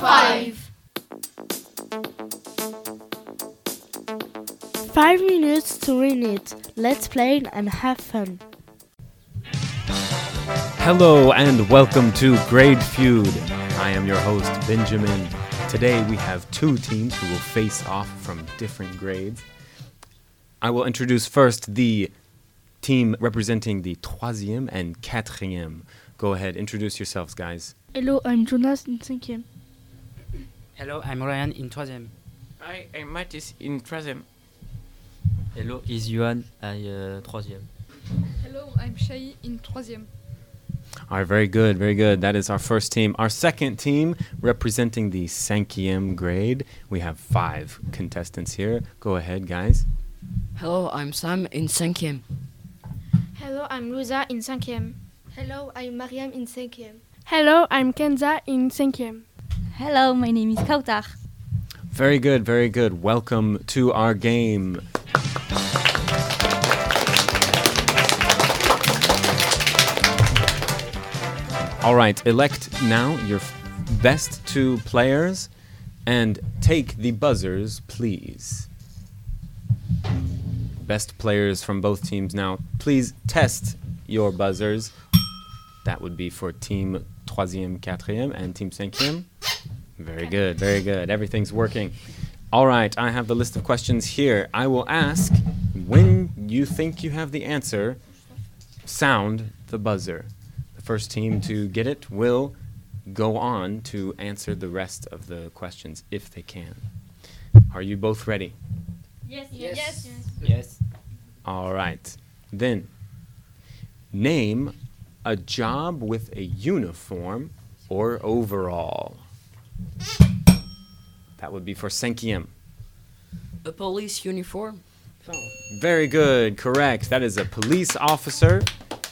five. Five minutes to win it. Let's play and have fun. Hello and welcome to Grade Feud. I am your host, Benjamin. Today we have two teams who will face off from different grades. I will introduce first the team representing the troisième and quatrième. Go ahead, introduce yourselves, guys. Hello, I'm Jonas in 5e. Hello, I'm Ryan in 3ème. Hi, I'm Mathis in troisième. Hello, is Johan à euh, troisième. Hello, I'm Shai in 3ème. All right, very good, very good. That is our first team. Our second team representing the cinquième grade. We have five contestants here. Go ahead, guys. Hello, I'm Sam in 5e. Hello, I'm Luisa in 5e. Hello, I'm Mariam in 5e. Hello, I'm Kenza in 5e. Hello, my name is Kautar. Very good, very good. Welcome to our game. All right, elect now your best two players and take the buzzers, please. Best players from both teams now. Please test your buzzers. That would be for team 3e, 4e, and team 5e. Very good, very good. Everything's working. All right, I have the list of questions here. I will ask when you think you have the answer, sound the buzzer. The first team to get it will go on to answer the rest of the questions if they can. Are you both ready? Yes. Yes. Yes. All right. Then, name a job with a uniform or overall. That would be for cinquième. A police uniform. Oh. Very good, correct. That is a police officer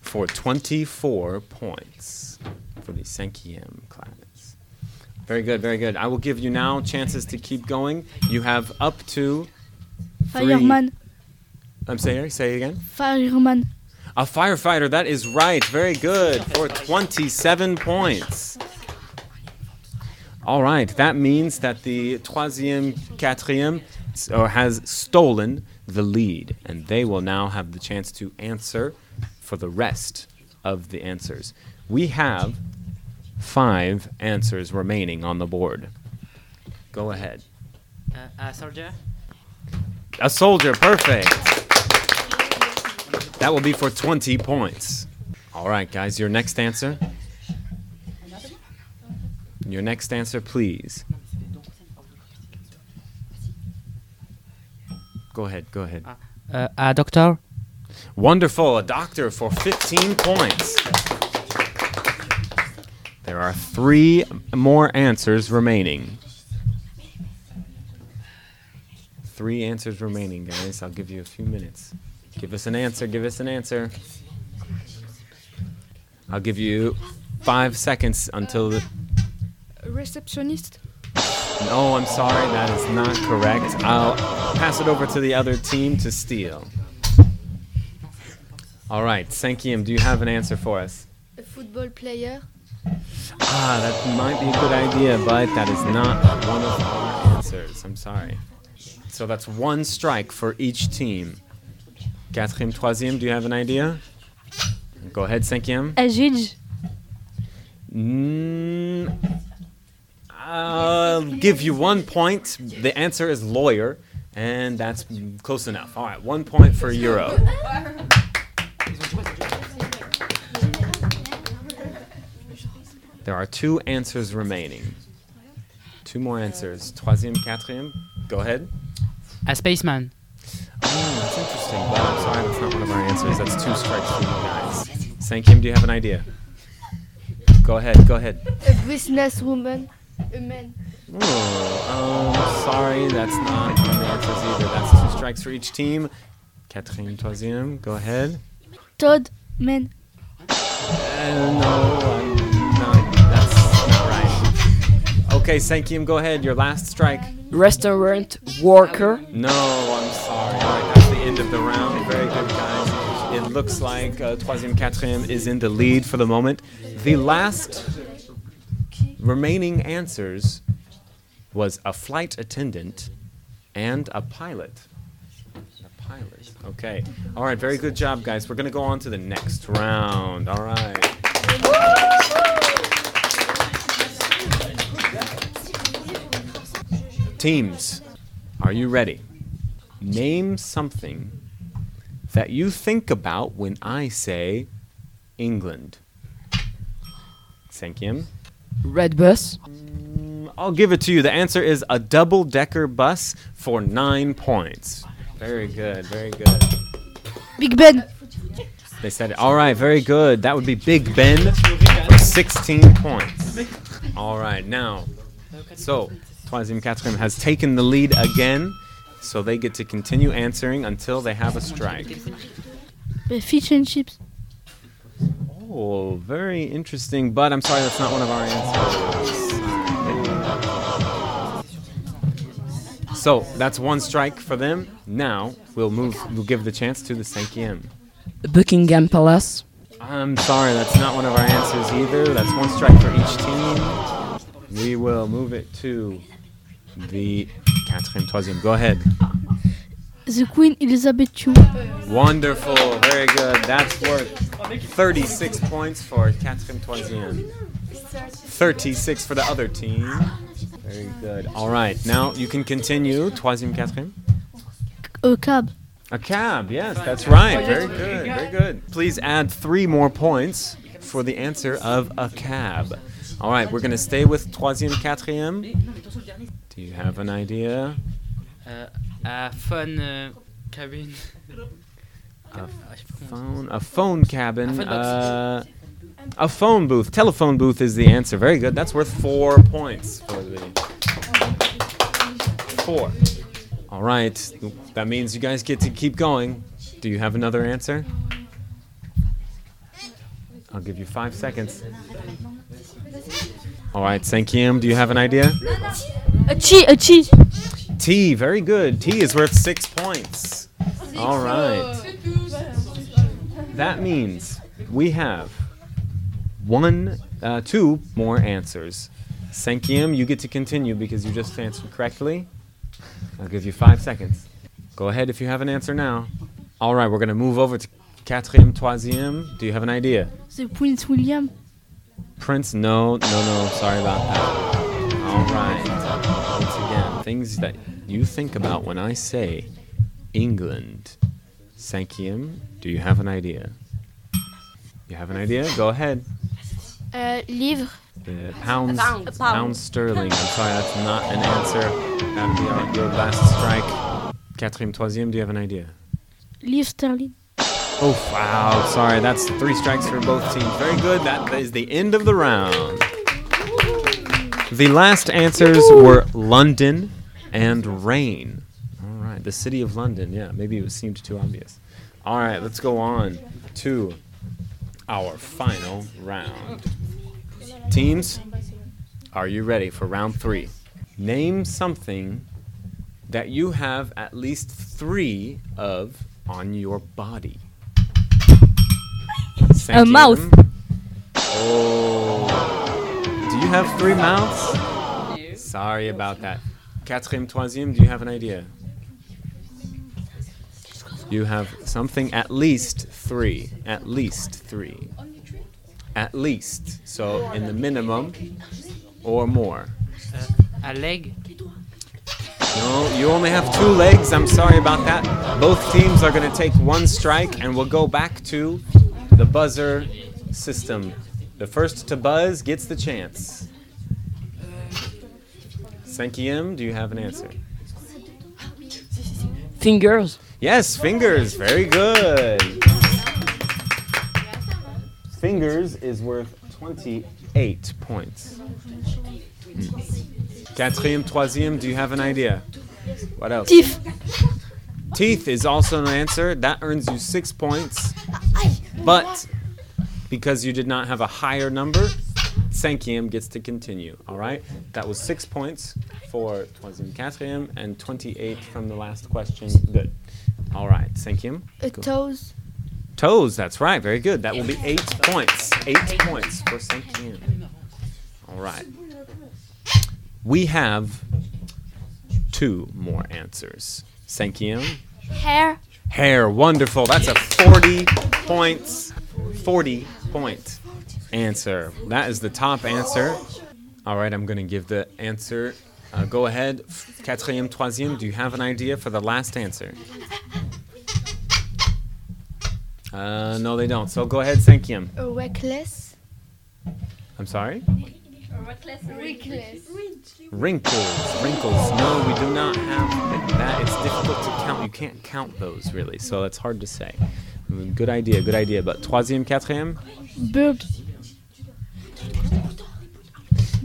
for 24 points for the cinquième class. Very good, very good. I will give you now chances to keep going. You have up to three. Fireman. I'm sorry, say it again. Fireman. A firefighter, that is right. Very good for 27 points. All right, that means that the troisième, quatrième uh, has stolen the lead, and they will now have the chance to answer for the rest of the answers. We have five answers remaining on the board. Go ahead. Uh, a soldier. A soldier, perfect. That will be for 20 points. All right, guys, your next answer. Your next answer, please. Go ahead, go ahead. Uh, a doctor. Wonderful, a doctor for 15 points. There are three more answers remaining. Three answers remaining, guys. I'll give you a few minutes. Give us an answer, give us an answer. I'll give you five seconds until the. A receptionist. No, I'm sorry, that is not correct. I'll pass it over to the other team to steal. All right, Cinquième, do you have an answer for us? A football player. Ah, that might be a good idea, but that is not one of our answers. I'm sorry. So that's one strike for each team. Quatrième, troisième, do you have an idea? Go ahead, cinquième. A juge. Mm, I'll give you one point. The answer is lawyer, and that's close enough. All right, one point for Euro. There are two answers remaining. Two more answers. Troisième, quatrième. Go ahead. A spaceman. Oh, that's interesting. But I'm sorry, that's not one of our answers. That's two strikes for you guys. Cinquième, do you have an idea? Go ahead, go ahead. A businesswoman. A. Oh, um, sorry, that's not one of the answers either. That's two strikes for each team. Quatrième, troisième, go ahead. Todd. men. Uh, no, I'm that's not right. Okay, Cinquième, go ahead. Your last strike. Restaurant worker. No, I'm sorry. All right, that's the end of the round. Very good, guys. It looks like uh, Troisième Quatrième is in the lead for the moment. The last remaining answers was a flight attendant and a pilot. A pilot. Okay. All right. Very good job, guys. We're gonna go on to the next round. All right. Teams, are you ready? Name something that you think about when I say England. Cinquième. Red bus. Mm, I'll give it to you. The answer is a double decker bus for nine points. Very good, very good. Big Ben. They said it. All right, very good. That would be Big Ben for 16 points. All right, now, so Troisième Quatrième has taken the lead again, so they get to continue answering until they have a strike. Fish and chips. Oh, very interesting, but I'm sorry, that's not one of our answers. So that's one strike for them. Now we'll move. We'll give the chance to the Cinquième. Buckingham Palace. I'm sorry, that's not one of our answers either. That's one strike for each team. We will move it to the quatrième, troisième. Go ahead. The Queen Elizabeth II. Wonderful, very good. That's worth 36 points for quatrième, troisième. 36 for the other team. Very good. All right, now you can continue. Troisième, quatrième. A cab. A cab, yes, that's right. Very good, very good. Please add three more points for the answer of a cab. All right, we're going to stay with troisième, quatrième. Do you have an idea? Uh, Uh, a phone uh, cabin. A phone, a phone cabin, phone uh, a phone booth, telephone booth is the answer. Very good. That's worth four points for the four. All right, that means you guys get to keep going. Do you have another answer? I'll give you five seconds. All right, Cinquième, do you have an idea? A cheese. A cheese. Tea, very good. Tea is worth six points. All right. That means we have one, uh, two more answers. Cinquième, you get to continue because you just answered correctly. I'll give you five seconds. Go ahead if you have an answer now. All right, we're going to move over to quatrième, troisième. Do you have an idea? The Prince William. Prince, no, no, no. Sorry about that. All right. Once again, things that you think about when I say England. Cinquième, do you have an idea? You have an idea? Go ahead. Uh, livre. The pounds, pound. A pound. sterling. I'm sorry, that's not an answer. That would be our, your last strike. Quatrième, troisième, do you have an idea? Livre sterling. Oh, wow. Sorry, that's three strikes for both teams. Very good. That is the end of the round. The last answers were London and rain. All right, the city of London. Yeah, maybe it seemed too obvious. All right, let's go on to our final round. Teams, are you ready for round three? Name something that you have at least three of on your body. A mouth. Oh. Do you have three mouths? Sorry about that. Quatrième, troisième, do you have an idea? You have something at least three. At least three. At least. So in the minimum or more. A leg. No, you only have two legs. I'm sorry about that. Both teams are going to take one strike, and we'll go back to the buzzer system. The first to buzz gets the chance. Cinquième, do you have an answer? Fingers. Yes, fingers. Very good. Fingers is worth 28 points. Hmm. Quatrième, troisième, do you have an idea? What else? Teeth. Teeth is also an answer. That earns you six points. But because you did not have a higher number, Cinquième gets to continue. All right? That was six points for troisième, quatrième, and 28 from the last question. Good. All right, Cinquième. A uh, Go. toes. Toes, that's right. Very good. That will be eight points. Eight points for Cinquième. All right. We have two more answers. Cinquième. Hair. Hair. Wonderful. That's a 40 points. 40 point answer. That is the top answer. All right, I'm going to give the answer. Uh, go ahead. Quatrième, troisième. Do you have an idea for the last answer? Uh, no, they don't. So go ahead, cinquième. Reckless. I'm sorry? Reckless. Wrinkles, wrinkles. No, we do not have that. It's difficult to count. You can't count those really, so it's hard to say. Good idea, good idea. But troisième, quatrième. Beard.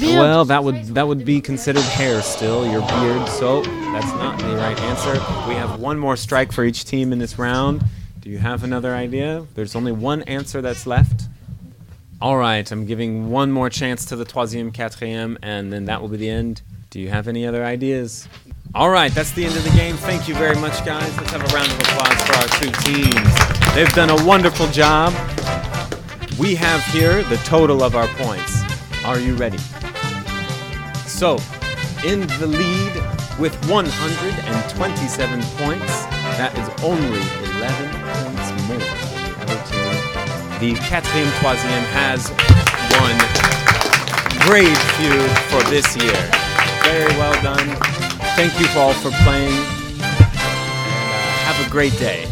Well, that would that would be considered hair still, your beard. So that's not the right answer. We have one more strike for each team in this round. Do you have another idea? There's only one answer that's left. All right, I'm giving one more chance to the troisième, quatrième, and then that will be the end. Do you have any other ideas? All right, that's the end of the game. Thank you very much, guys. Let's have a round of applause for our two teams. They've done a wonderful job. We have here the total of our points. Are you ready? So, in the lead with 127 points, that is only 11 points more than the other team. The quatrième troisième has won Grade Feud for this year. Very well done. Thank you all for playing, and uh, have a great day.